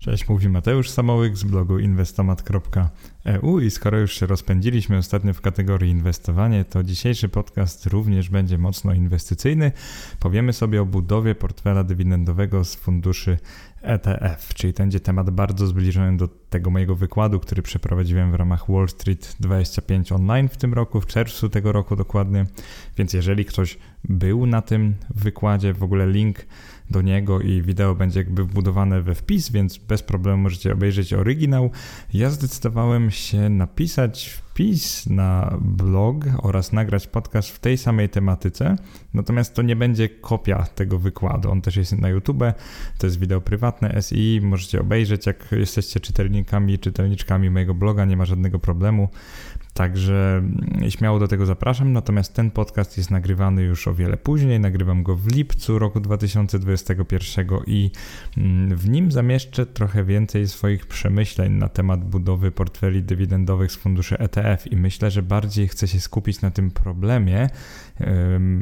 Cześć, mówi Mateusz Samołyk z blogu inwestomat.eu i skoro już się rozpędziliśmy ostatnio w kategorii inwestowanie, to dzisiejszy podcast również będzie mocno inwestycyjny. Powiemy sobie o budowie portfela dywidendowego z funduszy ETF, czyli będzie temat bardzo zbliżony do tego mojego wykładu, który przeprowadziłem w ramach Wall Street 25 online w tym roku, w czerwcu tego roku dokładnie. Więc jeżeli ktoś był na tym wykładzie, w ogóle link do niego i wideo będzie jakby wbudowane we wpis, więc bez problemu możecie obejrzeć oryginał. Ja zdecydowałem się napisać wpis na blog oraz nagrać podcast w tej samej tematyce, natomiast to nie będzie kopia tego wykładu. On też jest na YouTube, to jest wideo prywatne SI, możecie obejrzeć, jak jesteście czytelnikami, czytelniczkami mojego bloga, nie ma żadnego problemu. Także mm, śmiało do tego zapraszam. Natomiast ten podcast jest nagrywany już o wiele później. Nagrywam go w lipcu roku 2021 i mm, w nim zamieszczę trochę więcej swoich przemyśleń na temat budowy portfeli dywidendowych z funduszy ETF i myślę, że bardziej chcę się skupić na tym problemie,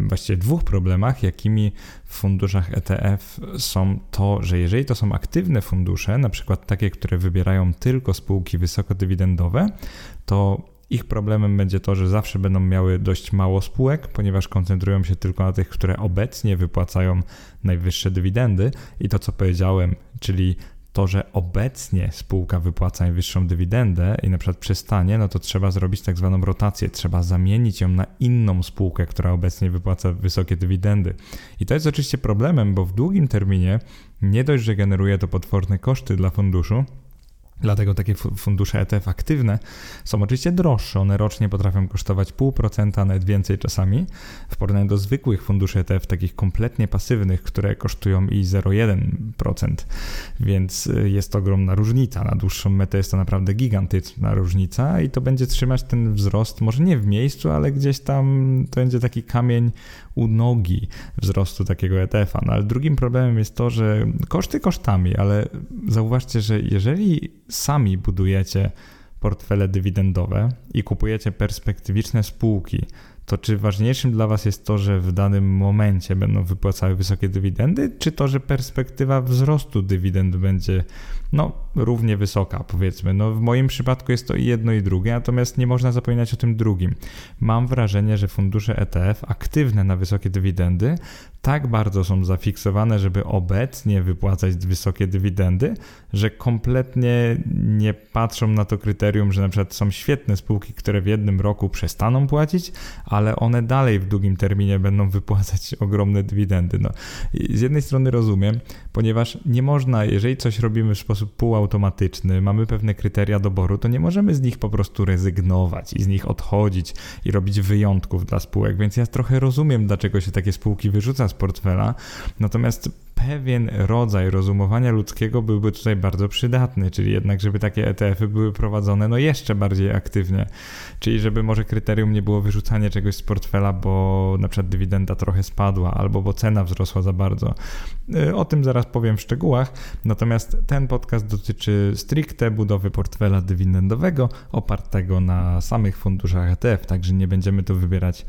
właściwie dwóch problemach, jakimi w funduszach ETF są to, że jeżeli to są aktywne fundusze, na przykład takie, które wybierają tylko spółki wysokodywidendowe, to ich problemem będzie to, że zawsze będą miały dość mało spółek, ponieważ koncentrują się tylko na tych, które obecnie wypłacają najwyższe dywidendy i to, co powiedziałem, czyli to, że obecnie spółka wypłaca najwyższą dywidendę i na przykład przestanie, no to trzeba zrobić tak zwaną rotację, trzeba zamienić ją na inną spółkę, która obecnie wypłaca wysokie dywidendy. I to jest oczywiście problemem, bo w długim terminie nie dość, że generuje to potworne koszty dla funduszu, Dlatego takie fundusze ETF aktywne są oczywiście droższe. One rocznie potrafią kosztować 0,5%, a nawet więcej czasami, w porównaniu do zwykłych funduszy ETF, takich kompletnie pasywnych, które kosztują i 0,1%. Więc y, jest to ogromna różnica. Na dłuższą metę jest to naprawdę gigantyczna różnica i to będzie trzymać ten wzrost, może nie w miejscu, ale gdzieś tam to będzie taki kamień u nogi wzrostu takiego ETF-a. No ale drugim problemem jest to, że koszty kosztami, ale zauważcie, że jeżeli sami budujecie portfele dywidendowe i kupujecie perspektywiczne spółki, to czy ważniejszym dla Was jest to, że w danym momencie będą wypłacały wysokie dywidendy, czy to, że perspektywa wzrostu dywidend będzie no, równie wysoka, powiedzmy. No, w moim przypadku jest to i jedno i drugie, natomiast nie można zapominać o tym drugim. Mam wrażenie, że fundusze ETF aktywne na wysokie dywidendy tak bardzo są zafiksowane, żeby obecnie wypłacać wysokie dywidendy, że kompletnie nie patrzą na to kryterium, że na przykład są świetne spółki, które w jednym roku przestaną płacić, ale one dalej w długim terminie będą wypłacać ogromne dywidendy. No, z jednej strony rozumiem, ponieważ nie można, jeżeli coś robimy w sposób półautomatyczny, mamy pewne kryteria doboru, to nie możemy z nich po prostu rezygnować i z nich odchodzić i robić wyjątków dla spółek, więc ja trochę rozumiem, dlaczego się takie spółki wyrzuca z portfela. Natomiast pewien rodzaj rozumowania ludzkiego byłby tutaj bardzo przydatny, czyli jednak, żeby takie ETF-y były prowadzone no jeszcze bardziej aktywnie, czyli żeby może kryterium nie było wyrzucanie czegoś z portfela, bo na przykład dywidenda trochę spadła, albo bo cena wzrosła za bardzo. Y, o tym zaraz powiem w szczegółach, natomiast ten podcast dotyczy stricte budowy portfela dywidendowego opartego na samych funduszach ETF, także nie będziemy tu wybierać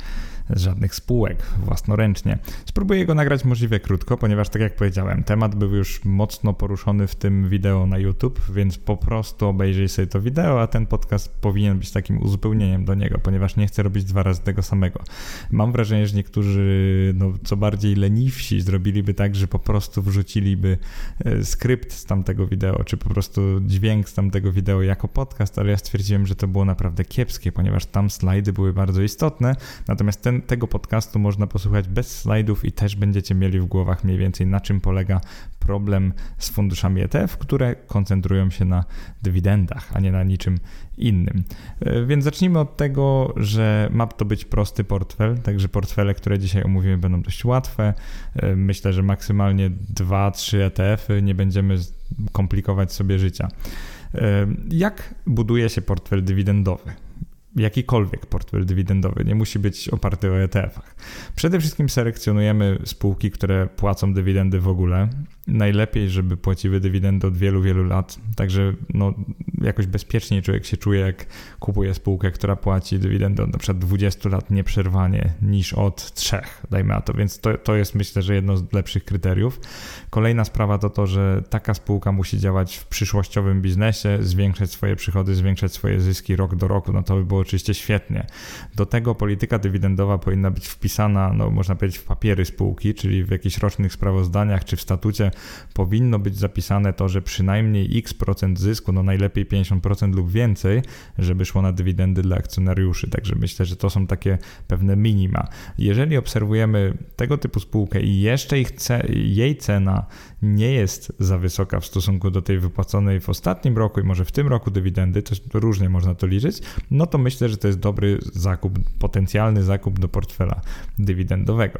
żadnych spółek własnoręcznie. Spróbuję go nagrać możliwie krótko, ponieważ tak jak powiedziałem, temat był już mocno poruszony w tym wideo na YouTube, więc po prostu obejrzyj sobie to wideo, a ten podcast powinien być takim uzupełnieniem do niego, ponieważ nie chcę robić dwa razy tego samego. Mam wrażenie, że niektórzy, no, co bardziej leniwsi, zrobiliby tak, że po prostu wrzuciliby e, skrypt z tamtego wideo, czy po prostu dźwięk z tamtego wideo jako podcast, ale ja stwierdziłem, że to było naprawdę kiepskie, ponieważ tam slajdy były bardzo istotne, natomiast ten tego podcastu można posłuchać bez slajdów i też będziecie mieli w głowach mniej więcej na czym polega problem z funduszami ETF, które koncentrują się na dywidendach, a nie na niczym innym. E, więc zacznijmy od tego, że ma to być prosty portfel, także portfele, które dzisiaj omówimy będą dość łatwe. E, myślę, że maksymalnie 2-3 ETF-y, nie będziemy komplikować sobie życia. E, jak buduje się portfel dywidendowy? Jakikolwiek portfel dywidendowy, nie musi być oparty o ETF-ach. Przede wszystkim selekcjonujemy spółki, które płacą dywidendy w ogóle najlepiej, żeby płaciły dywidendy od wielu, wielu lat. Także no, jakoś bezpieczniej człowiek się czuje, jak kupuje spółkę, która płaci dywidendy od na przykład 20 lat nieprzerwanie niż od 3, dajmy na to. Więc to, to jest myślę, że jedno z lepszych kryteriów. Kolejna sprawa to to, że taka spółka musi działać w przyszłościowym biznesie, zwiększać swoje przychody, zwiększać swoje zyski rok do roku. No to by było oczywiście świetnie. Do tego polityka dywidendowa powinna być wpisana, no można powiedzieć, w papiery spółki, czyli w jakichś rocznych sprawozdaniach czy w statucie powinno być zapisane to, że przynajmniej x procent zysku, no najlepiej 50% lub więcej, żeby szło na dywidendy dla akcjonariuszy. Także myślę, że to są takie pewne minima. Jeżeli obserwujemy tego typu spółkę i jeszcze ich ce jej cena nie jest za wysoka w stosunku do tej wypłaconej w ostatnim roku i może w tym roku dywidendy, to różnie można to liczyć, no to myślę, że to jest dobry zakup, potencjalny zakup do portfela dywidendowego.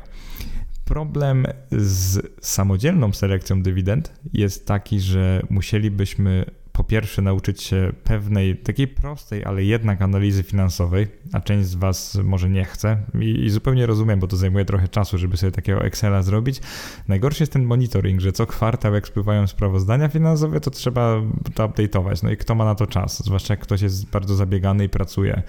Problem z samodzielną selekcją dywidend jest taki, że musielibyśmy po pierwsze nauczyć się pewnej, takiej prostej, ale jednak analizy finansowej, a część z Was może nie chce i, i, zupełnie rozumiem, bo to zajmuje trochę czasu, żeby sobie takiego Excela zrobić. Najgorszy jest ten monitoring, że co kwartał jak spływają sprawozdania finansowe, to trzeba to update'ować. No i kto ma na to czas? Zwłaszcza jak ktoś jest bardzo zabiegany i pracuje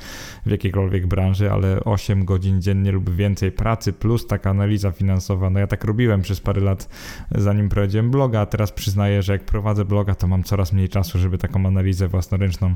w jakiejkolwiek branży, ale 8 godzin dziennie lub więcej pracy plus taka analiza finansowa. No ja tak robiłem przez parę lat, zanim prowadziłem bloga, a teraz przyznaję, że jak prowadzę bloga, to mam coraz mniej czasu, żeby taką analizę własnoręczną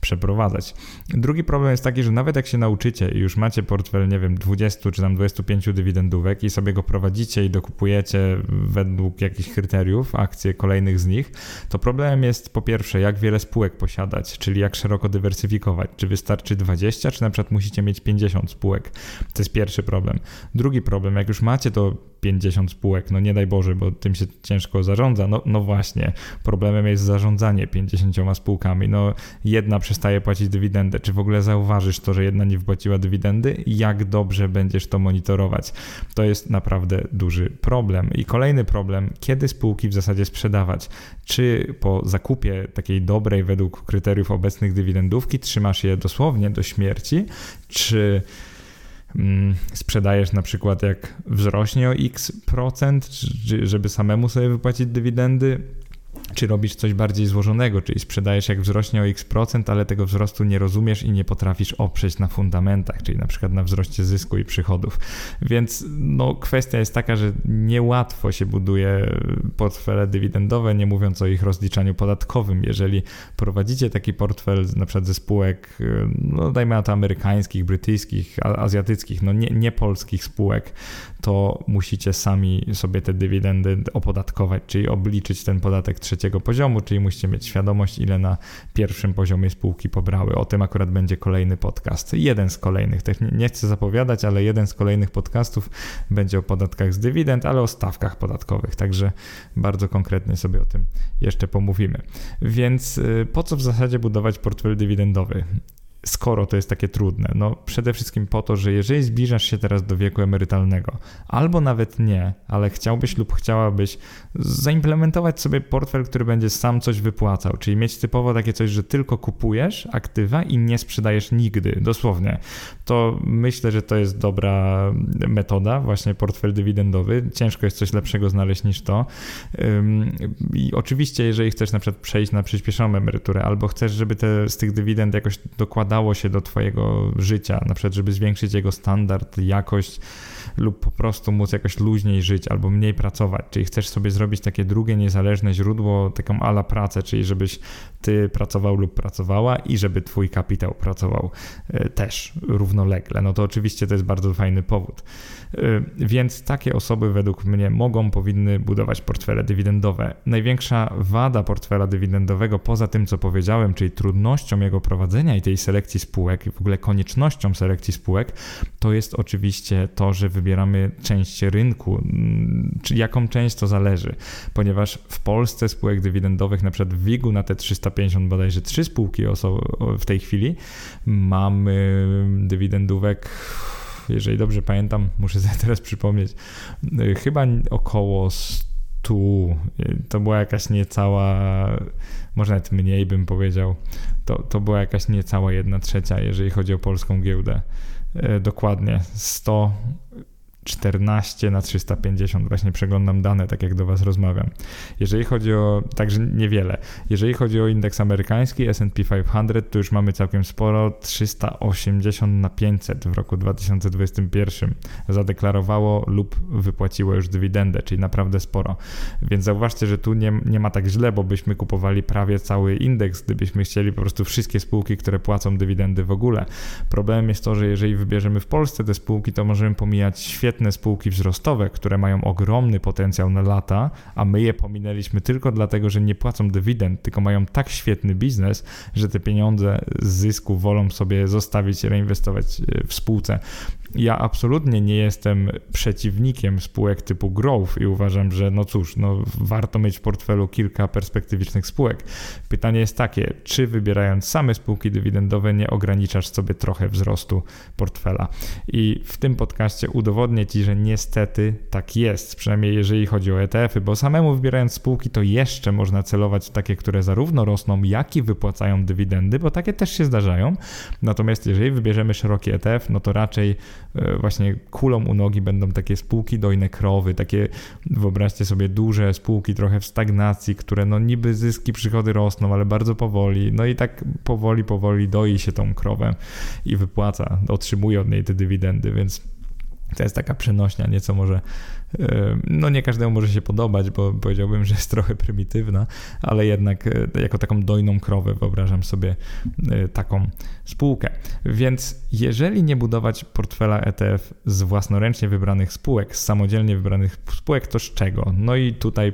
przeprowadzać. Drugi problem jest taki, że nawet jak się nauczycie i już macie portfel, nie wiem, 20 czy tam 25 dywidendówek i sobie go prowadzicie i dokupujecie według jakichś kryteriów akcje kolejnych z nich, to problemem jest po pierwsze, jak wiele spółek posiadać, czyli jak szeroko dywersyfikować. Czy wystarczy 20, czy na przykład musicie mieć 50 spółek. To jest pierwszy problem. Drugi problem, jak już macie to 50 spółek, no nie daj Boże, bo tym się ciężko zarządza. No, no właśnie, problemem jest zarządzanie 50 spółkami. No jedna przestaje płacić dywidendę. Czy w ogóle zauważysz to, że jedna nie wypłaciła dywidendy? Jak dobrze będziesz to monitorować? To jest naprawdę duży problem. I kolejny problem, kiedy spółki w zasadzie sprzedawać? Czy po zakupie takiej dobrej według kryteriów obecnych dywidendówki trzymasz je dosłownie do śmierci, czy sprzedajesz na przykład jak wzrośnie o x procent, żeby samemu sobie wypłacić dywidendy, czy robisz coś bardziej złożonego, czyli sprzedajesz jak wzrośnie o x procent, ale tego wzrostu nie rozumiesz i nie potrafisz oprzeć na fundamentach, czyli na przykład na wzroście zysku i przychodów. Więc no, kwestia jest taka, że niełatwo się buduje portfele dywidendowe, nie mówiąc o ich rozliczaniu podatkowym. Jeżeli prowadzicie taki portfel na przykład ze spółek, no dajmy na to amerykańskich, brytyjskich, azjatyckich, no nie, nie polskich spółek, to musicie sami sobie te dywidendy opodatkować, czyli obliczyć ten podatek trzeciego poziomu, czyli musicie mieć świadomość, ile na pierwszym poziomie spółki pobrały. O tym akurat będzie kolejny podcast. Jeden z kolejnych, nie chcę zapowiadać, ale jeden z kolejnych podcastów będzie o podatkach z dywidend, ale o stawkach podatkowych, także bardzo konkretnie sobie o tym jeszcze pomówimy. Więc y, po co w zasadzie budować portfel dywidendowy? Skoro to jest takie trudne? No przede wszystkim po to, że jeżeli zbliżasz się teraz do wieku emerytalnego, albo nawet nie, ale chciałbyś lub chciałabyś zaimplementować sobie portfel, który będzie sam coś wypłacał, czyli mieć typowo takie coś, że tylko kupujesz aktywa i nie sprzedajesz nigdy, dosłownie, to myślę, że to jest dobra metoda, właśnie portfel dywidendowy. Ciężko jest coś lepszego znaleźć niż to. I oczywiście, jeżeli chcesz na przykład przejść na przyspieszoną emeryturę, albo chcesz, żeby te, z tych dywidend jakoś dokładać przykładało się do Twojego życia, na przykład, żeby zwiększyć jego standard, jakość lub po prostu móc jakoś luźniej żyć albo mniej pracować. Czyli chcesz sobie zrobić takie drugie niezależne źródło, taką ala pracę, czyli żebyś Ty pracował lub pracowała i żeby Twój kapitał pracował e, też równolegle. No to oczywiście to jest bardzo fajny powód. E, więc takie osoby według mnie mogą, powinny budować portfele dywidendowe. Największa wada portfela dywidendowego, poza tym co powiedziałem, czyli trudnością jego prowadzenia i tej selekcji spółek, i w ogóle koniecznością selekcji spółek, to jest oczywiście to, że wybieramy część rynku. Mm, czy jaką część to zależy? Ponieważ w Polsce spółek dywidendowych, na przykład w WIG-u na te 350 bodajże trzy spółki w tej chwili, mamy dywidendówek jeżeli dobrze pamiętam, muszę sobie teraz przypomnieć, y, chyba około 100. Y, to była jakaś niecała, może nawet mniej bym powiedział, to, to była jakaś niecała jedna trzecia, jeżeli chodzi o polską giełdę. Y, dokładnie 100 14 na 350. Właśnie przeglądam dane, tak jak do Was rozmawiam. Jeżeli chodzi o, także niewiele. Jeżeli chodzi o indeks amerykański S&P 500, to już mamy całkiem sporo, 380 na 500 w roku 2021 zadeklarowało lub wypłaciło już dywidendę, czyli naprawdę sporo. Więc zauważcie, że tu nie, nie ma tak źle, bo byśmy kupowali prawie cały indeks, gdybyśmy chcieli po prostu wszystkie spółki, które płacą dywidendy w ogóle. Problemem jest to, że jeżeli wybierzemy w Polsce te spółki, to możemy pomijać świetne spółki wzrostowe, które mają ogromny potencjał na lata, a my je pominęliśmy tylko dlatego, że nie płacą dywidend, tylko mają tak świetny biznes, że te pieniądze z zysku wolą sobie zostawić, reinwestować e, w spółce. Ja absolutnie nie jestem przeciwnikiem spółek typu growth i uważam, że no cóż, no warto mieć w portfelu kilka perspektywicznych spółek. Pytanie jest takie, czy wybierając same spółki dywidendowe nie ograniczasz sobie trochę wzrostu portfela? I w tym podcaście udowodnię Ci, że niestety tak jest, przynajmniej jeżeli chodzi o ETF-y, bo samemu wybierając spółki to jeszcze można celować w takie, które zarówno rosną, jak i wypłacają dywidendy, bo takie też się zdarzają. Natomiast jeżeli wybierzemy szeroki ETF, no to raczej właśnie kulą u nogi będą takie spółki dojne krowy, takie wyobraźcie sobie duże spółki trochę w stagnacji, które no niby zyski, przychody rosną, ale bardzo powoli, no i tak powoli, powoli doi się tą krowę i wypłaca, otrzymuje od niej te dywidendy, więc to jest taka przenośnia, nieco może no nie każdemu może się podobać, bo powiedziałbym, że jest trochę prymitywna, ale jednak e, jako taką dojną krowę wyobrażam sobie e, taką spółkę. Więc jeżeli nie budować portfela ETF z własnoręcznie wybranych spółek, z samodzielnie wybranych spółek, to z czego? No i tutaj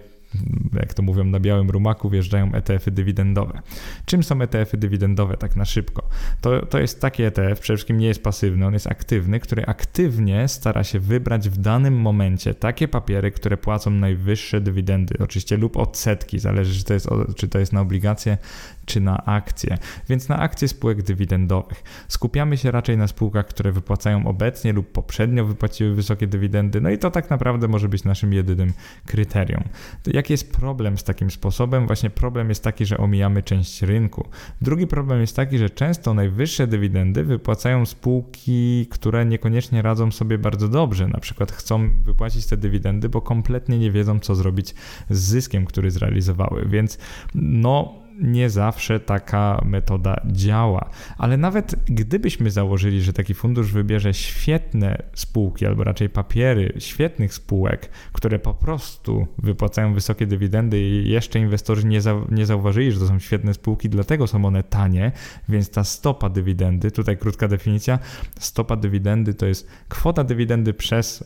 jak to mówią na białym rumaku, wjeżdżają ETF-y dywidendowe. Czym są ETF-y dywidendowe, tak na szybko? To, to jest taki ETF, przede wszystkim nie jest pasywny, on jest aktywny, który aktywnie stara się wybrać w danym momencie takie papiery, które płacą najwyższe dywidendy, oczywiście lub odsetki, zależy czy to jest, czy to jest na obligacje, czy na akcje, więc na akcje spółek dywidendowych. Skupiamy się raczej na spółkach, które wypłacają obecnie lub poprzednio wypłaciły wysokie dywidendy, no i to tak naprawdę może być naszym jedynym kryterium. Jaki jest problem z takim sposobem? Właśnie problem jest taki, że omijamy część rynku. Drugi problem jest taki, że często najwyższe dywidendy wypłacają spółki, które niekoniecznie radzą sobie bardzo dobrze, na przykład chcą wypłacić te dywidendy, bo kompletnie nie wiedzą, co zrobić z zyskiem, który zrealizowały, więc no nie zawsze taka metoda działa. Ale nawet gdybyśmy założyli, że taki fundusz wybierze świetne spółki, albo raczej papiery świetnych spółek, które po prostu wypłacają wysokie dywidendy i jeszcze inwestorzy nie, za, nie zauważyli, że to są świetne spółki, dlatego są one tanie, więc ta stopa dywidendy, tutaj krótka definicja, stopa dywidendy to jest kwota dywidendy przez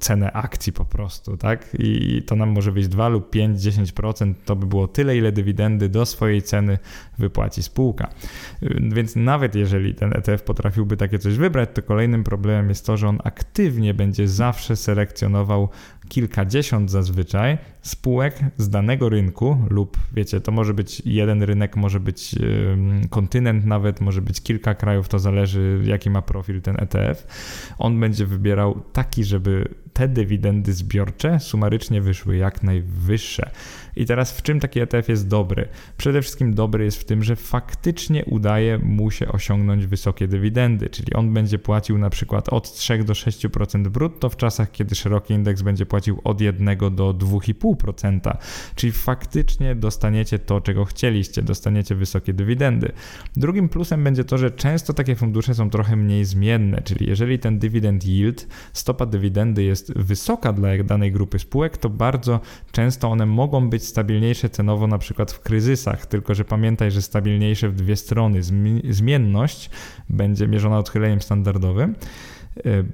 cenę akcji po prostu, tak? I to nam może być 2 lub 5, 10%, to by było tyle, ile dywidendy do swojej ceny wypłaci spółka. Więc nawet jeżeli ten ETF potrafiłby takie coś wybrać, to kolejnym problemem jest to, że on aktywnie będzie zawsze selekcjonował kilkadziesiąt zazwyczaj spółek z danego rynku, lub wiecie, to może być jeden rynek, może być kontynent nawet, może być kilka krajów, to zależy jaki ma profil ten ETF. On będzie wybierał taki, żeby te dywidendy zbiorcze sumarycznie wyszły jak najwyższe. I teraz w czym taki ETF jest dobry? Przede wszystkim dobry jest w tym, że faktycznie udaje mu się osiągnąć wysokie dywidendy, czyli on będzie płacił na przykład od 3 do 6% brutto w czasach, kiedy szeroki indeks będzie płacił od 1 do 2,5%, czyli faktycznie dostaniecie to, czego chcieliście, dostaniecie wysokie dywidendy. Drugim plusem będzie to, że często takie fundusze są trochę mniej zmienne, czyli jeżeli ten dywidend yield, stopa dywidendy jest wysoka dla danej grupy spółek, to bardzo często one mogą być stabilniejsze cenowo na przykład w kryzysach, tylko że pamiętaj, że stabilniejsze w dwie strony. Zmienność będzie mierzona odchyleniem standardowym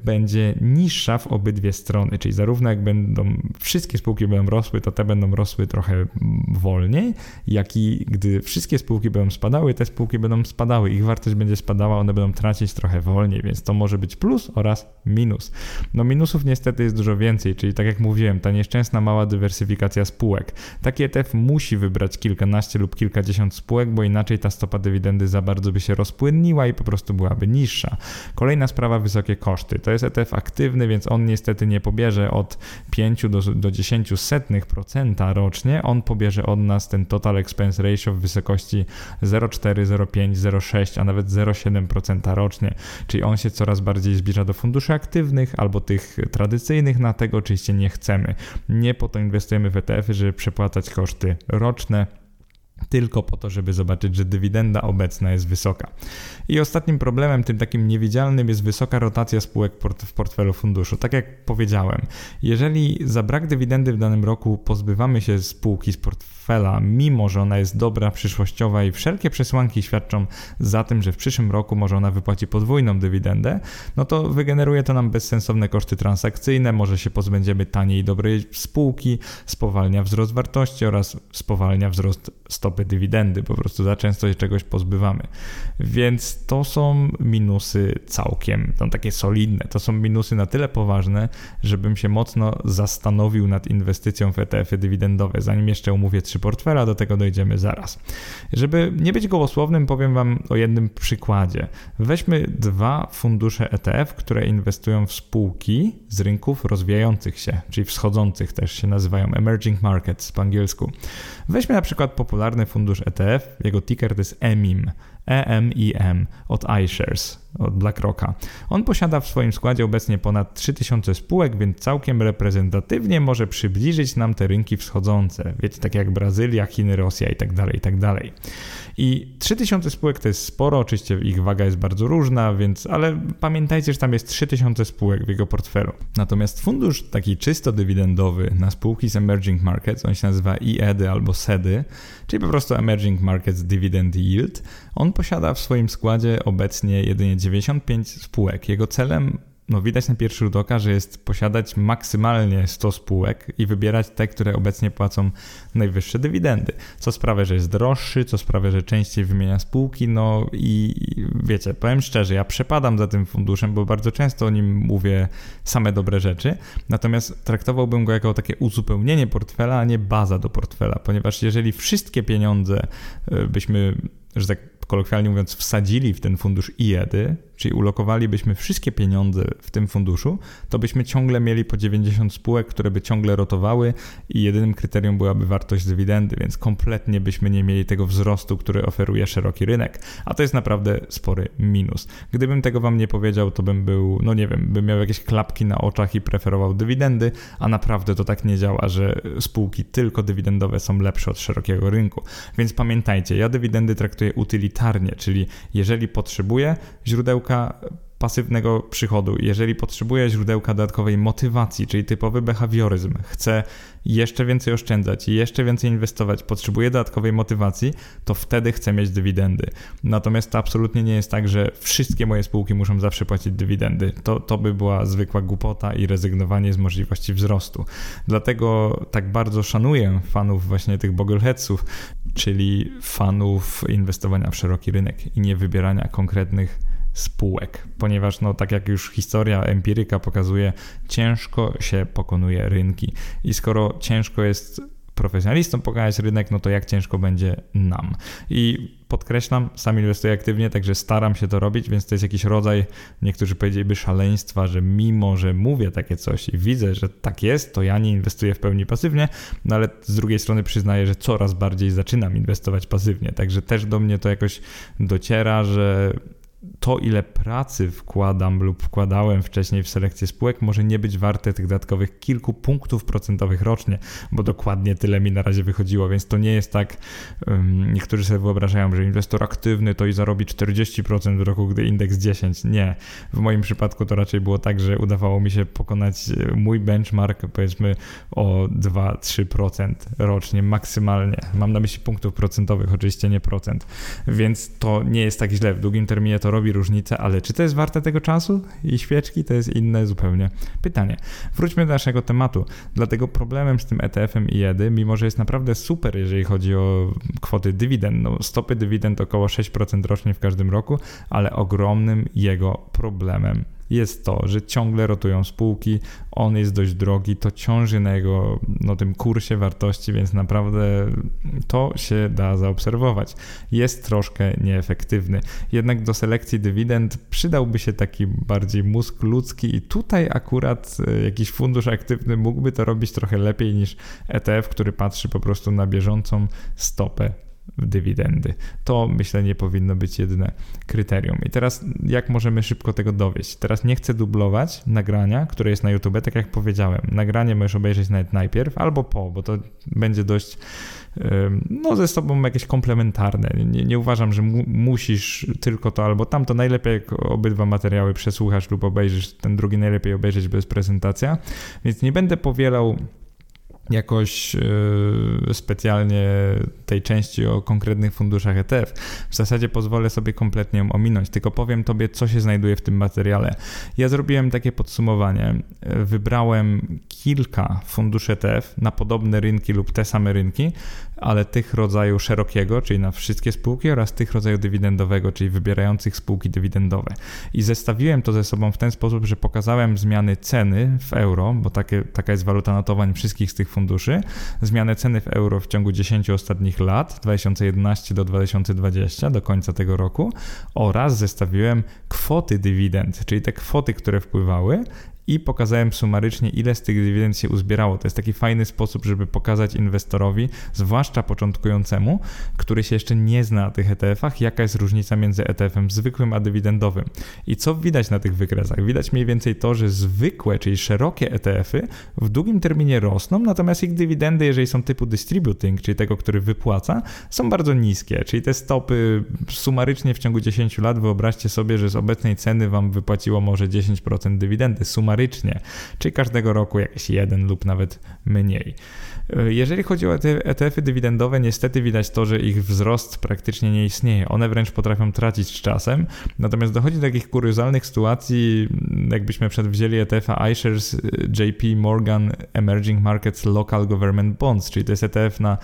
będzie niższa w obydwie strony, czyli zarówno jak będą wszystkie spółki będą rosły, to te będą rosły trochę wolniej, jak i gdy wszystkie spółki będą spadały, te spółki będą spadały, ich wartość będzie spadała, one będą tracić trochę wolniej, więc to może być plus oraz minus. No minusów niestety jest dużo więcej, czyli tak jak mówiłem, ta nieszczęsna mała dywersyfikacja spółek. Taki ETF musi wybrać kilkanaście lub kilkadziesiąt spółek, bo inaczej ta stopa dywidendy za bardzo by się rozpłynniła i po prostu byłaby niższa. Kolejna sprawa, wysokie koszty koszty. To jest ETF aktywny, więc on niestety nie pobierze od 5 do, do 10 setnych procenta rocznie, on pobierze od nas ten total expense ratio w wysokości 0,4, 0,5, 0,6, a nawet 0,7% rocznie, czyli on się coraz bardziej zbliża do funduszy aktywnych albo tych tradycyjnych, na tego oczywiście nie chcemy. Nie po to inwestujemy w ETF-y, żeby przepłacać koszty roczne tylko po to, żeby zobaczyć, że dywidenda obecna jest wysoka. I ostatnim problemem, tym takim niewidzialnym, jest wysoka rotacja spółek w portfelu funduszu. Tak jak powiedziałem, jeżeli za brak dywidendy w danym roku pozbywamy się spółki z mimo że ona jest dobra, przyszłościowa i wszelkie przesłanki świadczą za tym, że w przyszłym roku może ona wypłaci podwójną dywidendę, no to wygeneruje to nam bezsensowne koszty transakcyjne, może się pozbędziemy taniej i dobrej spółki, spowalnia wzrost wartości oraz spowalnia wzrost stopy dywidendy, po prostu za często się czegoś pozbywamy. Więc to są minusy całkiem, są takie solidne, to są minusy na tyle poważne, żebym się mocno zastanowił nad inwestycją w ETF-y dywidendowe, zanim jeszcze umówię trzy portfela, do tego dojdziemy zaraz. Żeby nie być gołosłownym, powiem Wam o jednym przykładzie. Weźmy dwa fundusze ETF, które inwestują w spółki z rynków rozwijających się, czyli wschodzących też się nazywają emerging markets po angielsku. Weźmy na przykład popularny fundusz ETF, jego ticker to jest EMIM. EMIM od iShares, od BlackRocka. On posiada w swoim składzie obecnie ponad 3000 spółek, więc całkiem reprezentatywnie może przybliżyć nam te rynki wschodzące. Wiecie, tak jak Brazylia, Chiny, Rosja itd., tak. Tak I 3000 spółek to jest sporo, oczywiście ich waga jest bardzo różna, więc, ale pamiętajcie, że tam jest 3000 spółek w jego portfelu. Natomiast fundusz taki czysto dywidendowy na spółki z emerging markets, on się nazywa IEDY albo SEDY, czyli po prostu Emerging Markets Dividend Yield, on posiada w swoim składzie obecnie jedynie 95 spółek. Jego celem no widać na pierwszy rzut oka, że jest posiadać maksymalnie 100 spółek i wybierać te, które obecnie płacą najwyższe dywidendy. Co sprawia, że jest droższy, co sprawia, że częściej wymienia spółki. No i wiecie, powiem szczerze, ja przepadam za tym funduszem, bo bardzo często o nim mówię same dobre rzeczy. Natomiast traktowałbym go jako takie uzupełnienie portfela, a nie baza do portfela, ponieważ jeżeli wszystkie pieniądze e, byśmy, że tak kolokwialnie mówiąc, wsadzili w ten fundusz IEDY, czyli ulokowalibyśmy wszystkie pieniądze w tym funduszu, to byśmy ciągle mieli po 90 spółek, które by ciągle rotowały i jedynym kryterium byłaby wartość dywidendy, więc kompletnie byśmy nie mieli tego wzrostu, który oferuje szeroki rynek, a to jest naprawdę spory minus. Gdybym tego wam nie powiedział, to bym był, no nie wiem, bym miał jakieś klapki na oczach i preferował dywidendy, a naprawdę to tak nie działa, że spółki tylko dywidendowe są lepsze od szerokiego rynku. Więc pamiętajcie, ja dywidendy traktuję utylitarnie, czyli jeżeli potrzebuję źródełka pasywnego przychodu. Jeżeli potrzebuje źródełka dodatkowej motywacji, czyli typowy behawioryzm, chce jeszcze więcej oszczędzać, jeszcze więcej inwestować, potrzebuje dodatkowej motywacji, to wtedy chce mieć dywidendy. Natomiast to absolutnie nie jest tak, że wszystkie moje spółki muszą zawsze płacić dywidendy. To, to by była zwykła głupota i rezygnowanie z możliwości wzrostu. Dlatego tak bardzo szanuję fanów właśnie tych bogleheadsów, czyli fanów inwestowania w szeroki rynek i nie wybierania konkretnych spółek, ponieważ no tak jak już historia empiryka pokazuje, ciężko się pokonuje rynki i skoro ciężko jest profesjonalistom pokonać rynek, no to jak ciężko będzie nam. I podkreślam, sam inwestuję aktywnie, także staram się to robić, więc to jest jakiś rodzaj, niektórzy powiedzieliby szaleństwa, że mimo, że mówię takie coś i widzę, że tak jest, to ja nie inwestuję w pełni pasywnie, no ale z drugiej strony przyznaję, że coraz bardziej zaczynam inwestować pasywnie, także też do mnie to jakoś dociera, że to, ile pracy wkładam lub wkładałem wcześniej w selekcję spółek, może nie być warte tych dodatkowych kilku punktów procentowych rocznie, bo dokładnie tyle mi na razie wychodziło, więc to nie jest tak. Um, niektórzy sobie wyobrażają, że inwestor aktywny to i zarobi 40% w roku, gdy indeks 10. Nie. W moim przypadku to raczej było tak, że udawało mi się pokonać e, mój benchmark, powiedzmy, o 2-3% rocznie maksymalnie. Mam na myśli punktów procentowych, oczywiście nie procent, więc to nie jest tak źle. W długim terminie to robi różnicę, ale czy to jest warte tego czasu i świeczki, to jest inne zupełnie pytanie. Wróćmy do naszego tematu. Dlatego problemem z tym ETF-em i EDY, mimo że jest naprawdę super, jeżeli chodzi o kwoty dywidend, no stopy dywidend około 6% rocznie w każdym roku, ale ogromnym jego problemem jest to, że ciągle rotują spółki, on jest dość drogi, to ciąży na jego, no tym kursie wartości, więc naprawdę to się da zaobserwować. Jest troszkę nieefektywny. Jednak do selekcji dywidend przydałby się taki bardziej mózg ludzki i tutaj akurat e, jakiś fundusz aktywny mógłby to robić trochę lepiej niż ETF, który patrzy po prostu na bieżącą stopę dywidendy. To myślę nie powinno być jedyne kryterium. I teraz jak możemy szybko tego dowieść? Teraz nie chcę dublować nagrania, które jest na YouTube, tak jak powiedziałem. Nagranie możesz obejrzeć nawet najpierw albo po, bo to będzie dość no ze sobą jakieś komplementarne. Nie, nie uważam, że mu, musisz tylko to albo tamto. Najlepiej jak obydwa materiały przesłuchasz lub obejrzysz, ten drugi najlepiej obejrzeć bez prezentacja. Więc nie będę powielał jakoś yy, specjalnie tej części o konkretnych funduszach ETF. W zasadzie pozwolę sobie kompletnie ją ominąć, tylko powiem Tobie, co się znajduje w tym materiale. Ja zrobiłem takie podsumowanie. Wybrałem kilka funduszy ETF na podobne rynki lub te same rynki, ale tych rodzaju szerokiego, czyli na wszystkie spółki oraz tych rodzaju dywidendowego, czyli wybierających spółki dywidendowe. I zestawiłem to ze sobą w ten sposób, że pokazałem zmiany ceny w euro, bo takie, taka jest waluta notowań wszystkich z tych funduszy, zmianę ceny w euro w ciągu 10 ostatnich lat, 2011 do 2020, do końca tego roku, oraz zestawiłem kwoty dywidend, czyli te kwoty, które wpływały i pokazałem sumarycznie, ile z tych dywidend się uzbierało. To jest taki fajny sposób, żeby pokazać inwestorowi, zwłaszcza początkującemu, który się jeszcze nie zna na tych ETF-ach, jaka jest różnica między ETF-em zwykłym a dywidendowym. I co widać na tych wykresach? Widać mniej więcej to, że zwykłe, czyli szerokie ETF-y w długim terminie rosną, natomiast ich dywidendy, jeżeli są typu distributing, czyli tego, który wypłaca, są bardzo niskie, czyli te stopy sumarycznie w ciągu 10 lat, wyobraźcie sobie, że z obecnej ceny wam wypłaciło może 10% dywidendy, sumarycznie sumarycznie, każdego roku jakiś jeden lub nawet mniej. Jeżeli chodzi o ETF-y dywidendowe, niestety widać to, że ich wzrost praktycznie nie istnieje. One wręcz potrafią tracić z czasem. Natomiast dochodzi do takich kuriozalnych sytuacji, jakbyśmy przedwzięli ETF-a iShares JP Morgan Emerging Markets Local Government Bonds, czyli to jest ETF na,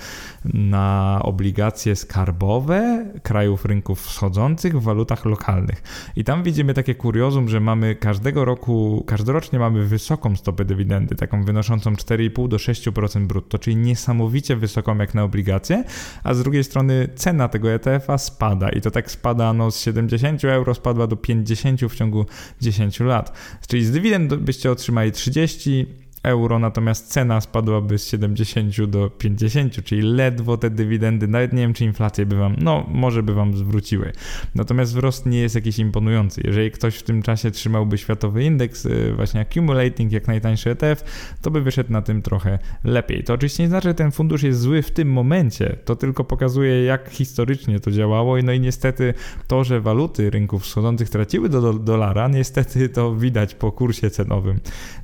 na obligacje skarbowe krajów rynków wschodzących w walutach lokalnych. I tam widzimy takie kuriozum, że mamy każdego roku, każdorocznie mamy wysoką stopę dywidendy, taką wynoszącą 4,5 do 6% brutto czyli niesamowicie wysoką jak na obligacje, a z drugiej strony cena tego ETF-a spada i to tak spada no, z 70 euro spadła do 50 w ciągu 10 lat. Czyli z dywidend byście otrzymali 30 euro, natomiast cena spadłaby z 70 do 50, czyli ledwo te dywidendy, nawet nie wiem czy inflacje by wam, no może by wam zwróciły. Natomiast wzrost nie jest jakiś imponujący. Jeżeli ktoś w tym czasie trzymałby światowy indeks, y, właśnie accumulating, jak najtańszy ETF, to by wyszedł na tym trochę lepiej. To oczywiście nie znaczy, że ten fundusz jest zły w tym momencie, to tylko pokazuje jak historycznie to działało no i niestety to, że waluty rynków wschodzących traciły do dolara, niestety to widać po kursie cenowym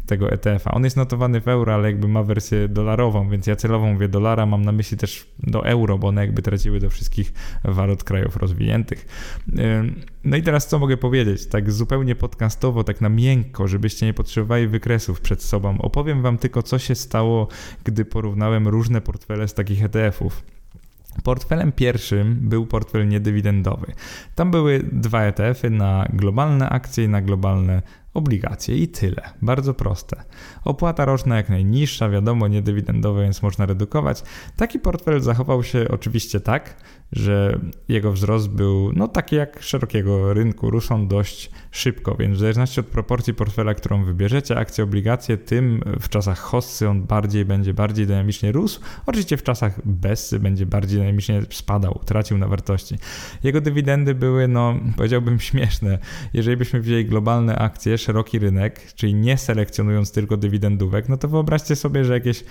tego ETF-a. On jest notowany w euro, ale jakby ma wersję dolarową, więc ja celowo mówię dolara, mam na myśli też do euro, bo one jakby traciły do wszystkich walut krajów rozwiniętych. No i teraz co mogę powiedzieć? Tak zupełnie podcastowo, tak na miękko, żebyście nie potrzebowali wykresów przed sobą. Opowiem wam tylko, co się stało, gdy porównałem różne portfele z takich ETF-ów. Portfelem pierwszym był portfel niedywidendowy. Tam były dwa ETF-y na globalne akcje i na globalne obligacje i tyle. Bardzo proste. Opłata roczna jak najniższa, wiadomo, niedywidendowe, więc można redukować. Taki portfel zachował się oczywiście tak, że jego wzrost był no taki jak szerokiego rynku, rósł dość szybko, więc w zależności od proporcji portfela, którą wybierzecie, akcje, obligacje, tym w czasach hossy on bardziej będzie bardziej dynamicznie rósł. Oczywiście w czasach bessy będzie bardziej dynamicznie spadał, tracił na wartości. Jego dywidendy były, no powiedziałbym śmieszne. Jeżeli byśmy wzięli globalne akcje, szeroki rynek, czyli nie selekcjonując tylko dywidendówek, no to wyobraźcie sobie, że jakieś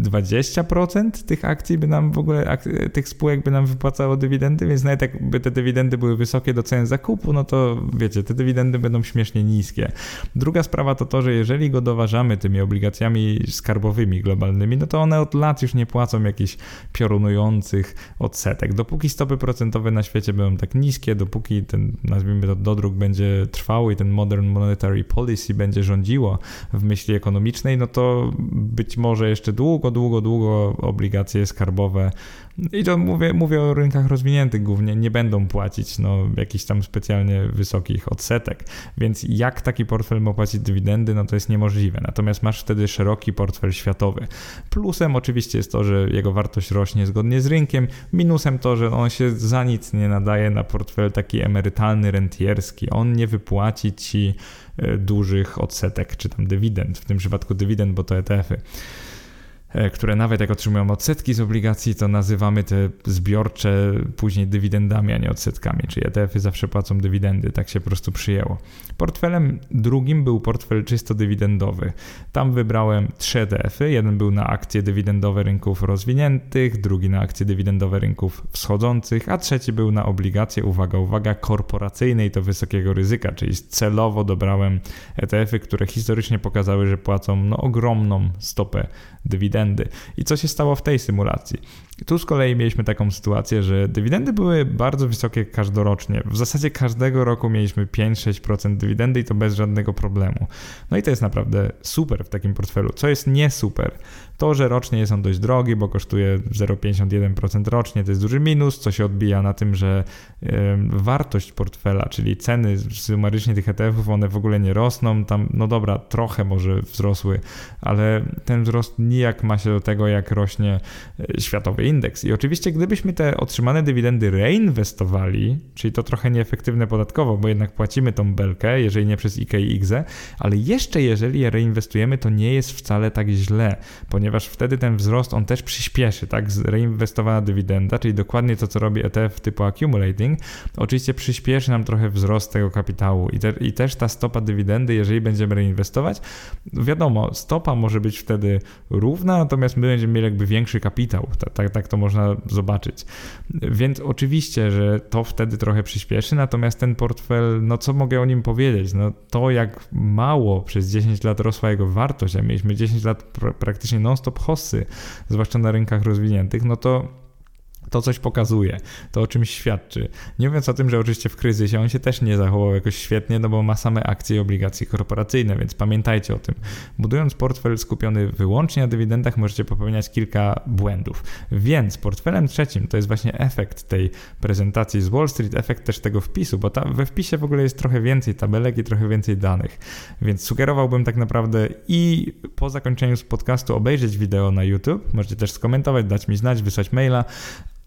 20% tych akcji by nam w ogóle, tych spółek by nam wypłacało dywidendy, więc nawet jakby te dywidendy były wysokie do cen zakupu, no to wiecie, te dywidendy będą śmiesznie niskie. Druga sprawa to to, że jeżeli go doważamy tymi obligacjami skarbowymi globalnymi, no to one od lat już nie płacą jakichś piorunujących odsetek. Dopóki stopy procentowe na świecie będą tak niskie, dopóki ten, nazwijmy to, dodruk będzie trwały i ten modern monetary policy będzie rządziło w myśli ekonomicznej, no to być może jeszcze długo, długo, długo obligacje skarbowe i to mówię, mówię o rynkach rozwiniętych głównie, nie będą płacić no, jakichś tam specjalnie wysokich odsetek. Więc jak taki portfel ma płacić dywidendy, no to jest niemożliwe. Natomiast masz wtedy szeroki portfel światowy. Plusem oczywiście jest to, że jego wartość rośnie zgodnie z rynkiem. Minusem to, że on się za nic nie nadaje na portfel taki emerytalny, rentierski. On nie wypłaci ci e, dużych odsetek czy tam dywidend, w tym przypadku dywidend, bo to ETF-y. E, które nawet jak otrzymują odsetki z obligacji, to nazywamy te zbiorcze później dywidendami, a nie odsetkami, czyli ETF-y zawsze płacą dywidendy, tak się po prostu przyjęło. Portfelem drugim był portfel czysto dywidendowy. Tam wybrałem trzy ETF-y, jeden był na akcje dywidendowe rynków rozwiniętych, drugi na akcje dywidendowe rynków wschodzących, a trzeci był na obligacje, uwaga, uwaga, korporacyjne i to wysokiego ryzyka, czyli celowo dobrałem ETF-y, które historycznie pokazały, że płacą no, ogromną stopę dywidendy. I co się stało w tej symulacji? Tu z kolei mieliśmy taką sytuację, że dywidendy były bardzo wysokie każdorocznie. W zasadzie każdego roku mieliśmy 5-6% dywidendy i to bez żadnego problemu. No i to jest naprawdę super w takim portfelu. Co jest nie super, to, że rocznie jest on dość drogi, bo kosztuje 0,51% rocznie, to jest duży minus, co się odbija na tym, że wartość portfela, czyli ceny sumarycznie tych ETF-ów, one w ogóle nie rosną. Tam, no dobra, trochę może wzrosły, ale ten wzrost nijak ma się do tego, jak rośnie e, światowy indeks. I oczywiście, gdybyśmy te otrzymane dywidendy reinwestowali, czyli to trochę nieefektywne podatkowo, bo jednak płacimy tą belkę, jeżeli nie przez IK i IGZE, ale jeszcze jeżeli je reinwestujemy, to nie jest wcale tak źle, ponieważ wtedy ten wzrost on też przyspieszy, tak? Reinwestowana dywidenda, czyli dokładnie to, co robi ETF typu accumulating, oczywiście przyspieszy nam trochę wzrost tego kapitału i, te, i też ta stopa dywidendy, jeżeli będziemy reinwestować, wiadomo, stopa może być wtedy równa, natomiast my będziemy mieli jakby większy kapitał, tak, tak, tak to można zobaczyć. Więc oczywiście, że to wtedy trochę przyspieszy, natomiast ten portfel, no co mogę o nim powiedzieć? No to jak mało przez 10 lat rosła jego wartość, a mieliśmy 10 lat pr praktycznie non-stop hossy, zwłaszcza na rynkach rozwiniętych, no to to coś pokazuje, to o czymś świadczy. Nie mówiąc o tym, że oczywiście w kryzysie on się też nie zachował jakoś świetnie, no bo ma same akcje i obligacje korporacyjne, więc pamiętajcie o tym. Budując portfel skupiony wyłącznie na dywidendach, możecie popełniać kilka błędów. Więc portfelem trzecim to jest właśnie efekt tej prezentacji z Wall Street, efekt też tego wpisu, bo ta, we wpisie w ogóle jest trochę więcej tabelek i trochę więcej danych. Więc sugerowałbym tak naprawdę i po zakończeniu podcastu obejrzeć wideo na YouTube, możecie też skomentować, dać mi znać, wysłać maila,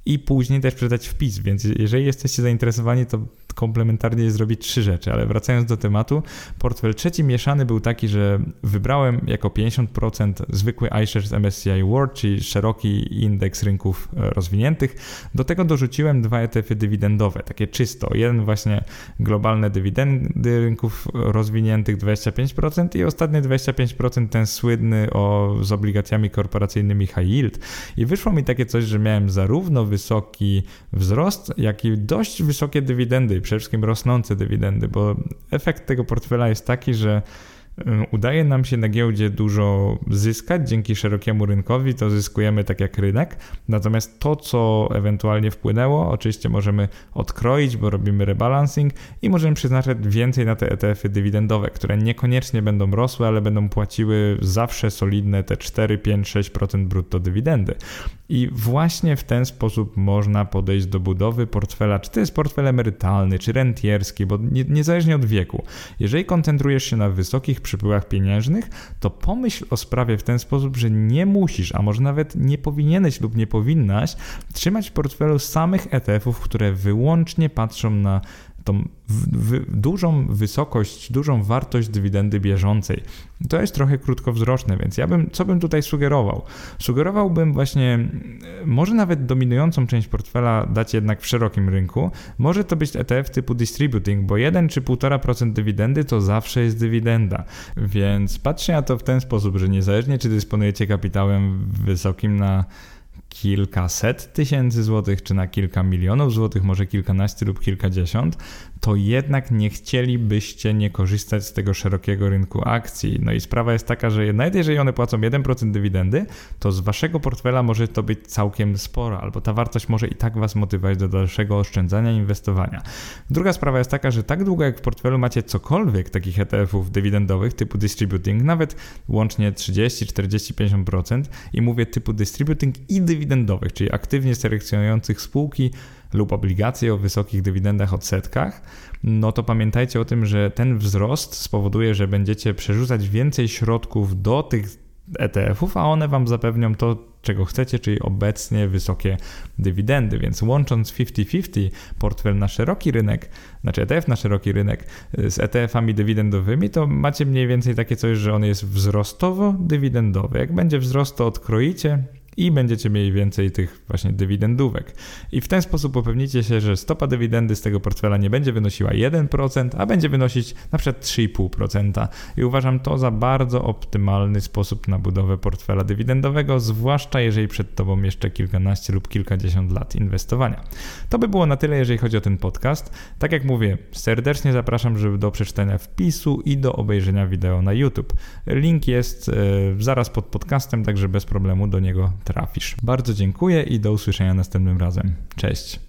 i później też przeczytać wpis, więc jeżeli jesteście zainteresowani, to komplementarnie zrobić trzy rzeczy, ale wracając do tematu, portfel trzeci mieszany był taki, że wybrałem jako 50% zwykły iShares MSCI World, czyli szeroki indeks rynków e, rozwiniętych. Do tego dorzuciłem dwa ETF-y dywidendowe, takie czysto. Jeden właśnie globalne dywidendy rynków rozwiniętych 25% i ostatnie 25% ten słynny o, z obligacjami korporacyjnymi high yield. I wyszło mi takie coś, że miałem zarówno wysoki wzrost, jak i dość wysokie dywidendy przede wszystkim rosnące dywidendy, bo efekt tego portfela jest taki, że udaje nam się na giełdzie dużo zyskać dzięki szerokiemu rynkowi, to zyskujemy tak jak rynek. Natomiast to, co ewentualnie wpłynęło, oczywiście możemy odkroić, bo robimy rebalancing i możemy przeznaczać więcej na te ETF-y dywidendowe, które niekoniecznie będą rosły, ale będą płaciły zawsze solidne te 4, 5, 6% brutto dywidendy. I właśnie w ten sposób można podejść do budowy portfela, czy to jest portfel emerytalny, czy rentierski, bo nie, niezależnie od wieku. Jeżeli koncentrujesz się na wysokich przypływach pieniężnych, to pomyśl o sprawie w ten sposób, że nie musisz, a może nawet nie powinieneś lub nie powinnaś trzymać w portfelu samych ETF-ów, które wyłącznie patrzą na tą dużą wysokość, dużą wartość dywidendy bieżącej. To jest trochę krótkowzroczne, więc ja bym, co bym tutaj sugerował? Sugerowałbym właśnie, może nawet dominującą część portfela dać jednak w szerokim rynku. Może to być ETF typu distributing, bo 1 czy 1,5% dywidendy to zawsze jest dywidenda. Więc patrzcie na to w ten sposób, że niezależnie czy dysponujecie kapitałem wysokim na kilkaset tysięcy złotych, czy na kilka milionów złotych, może kilkanaście lub kilkadziesiąt, to jednak nie chcielibyście nie korzystać z tego szerokiego rynku akcji. No i sprawa jest taka, że nawet jeżeli one płacą 1% dywidendy, to z waszego portfela może to być całkiem sporo, albo ta wartość może i tak was motywować do dalszego oszczędzania i inwestowania. Druga sprawa jest taka, że tak długo jak w portfelu macie cokolwiek takich ETF-ów dywidendowych typu distributing, nawet łącznie 30, 40, 50% i mówię typu distributing i dywidendowych, czyli aktywnie selekcjonujących spółki lub obligacje o wysokich dywidendach odsetkach, no to pamiętajcie o tym, że ten wzrost spowoduje, że będziecie przerzucać więcej środków do tych ETF-ów, a one Wam zapewnią to, czego chcecie, czyli obecnie wysokie dywidendy. Więc łącząc 50-50 portfel na szeroki rynek, znaczy ETF na szeroki rynek z ETF-ami dywidendowymi, to macie mniej więcej takie coś, że on jest wzrostowo-dywidendowy. Jak będzie wzrost, to odkroicie i będziecie mieli więcej tych właśnie dywidendówek. I w ten sposób upewnicie się, że stopa dywidendy z tego portfela nie będzie wynosiła 1%, a będzie wynosić na przykład 3,5%. I uważam to za bardzo optymalny sposób na budowę portfela dywidendowego, zwłaszcza jeżeli przed Tobą jeszcze kilkanaście lub kilkadziesiąt lat inwestowania. To by było na tyle, jeżeli chodzi o ten podcast. Tak jak mówię, serdecznie zapraszam, żeby do przeczytania wpisu i do obejrzenia wideo na YouTube. Link jest yy, zaraz pod podcastem, także bez problemu do niego trafisz. Bardzo dziękuję i do usłyszenia następnym razem. Cześć.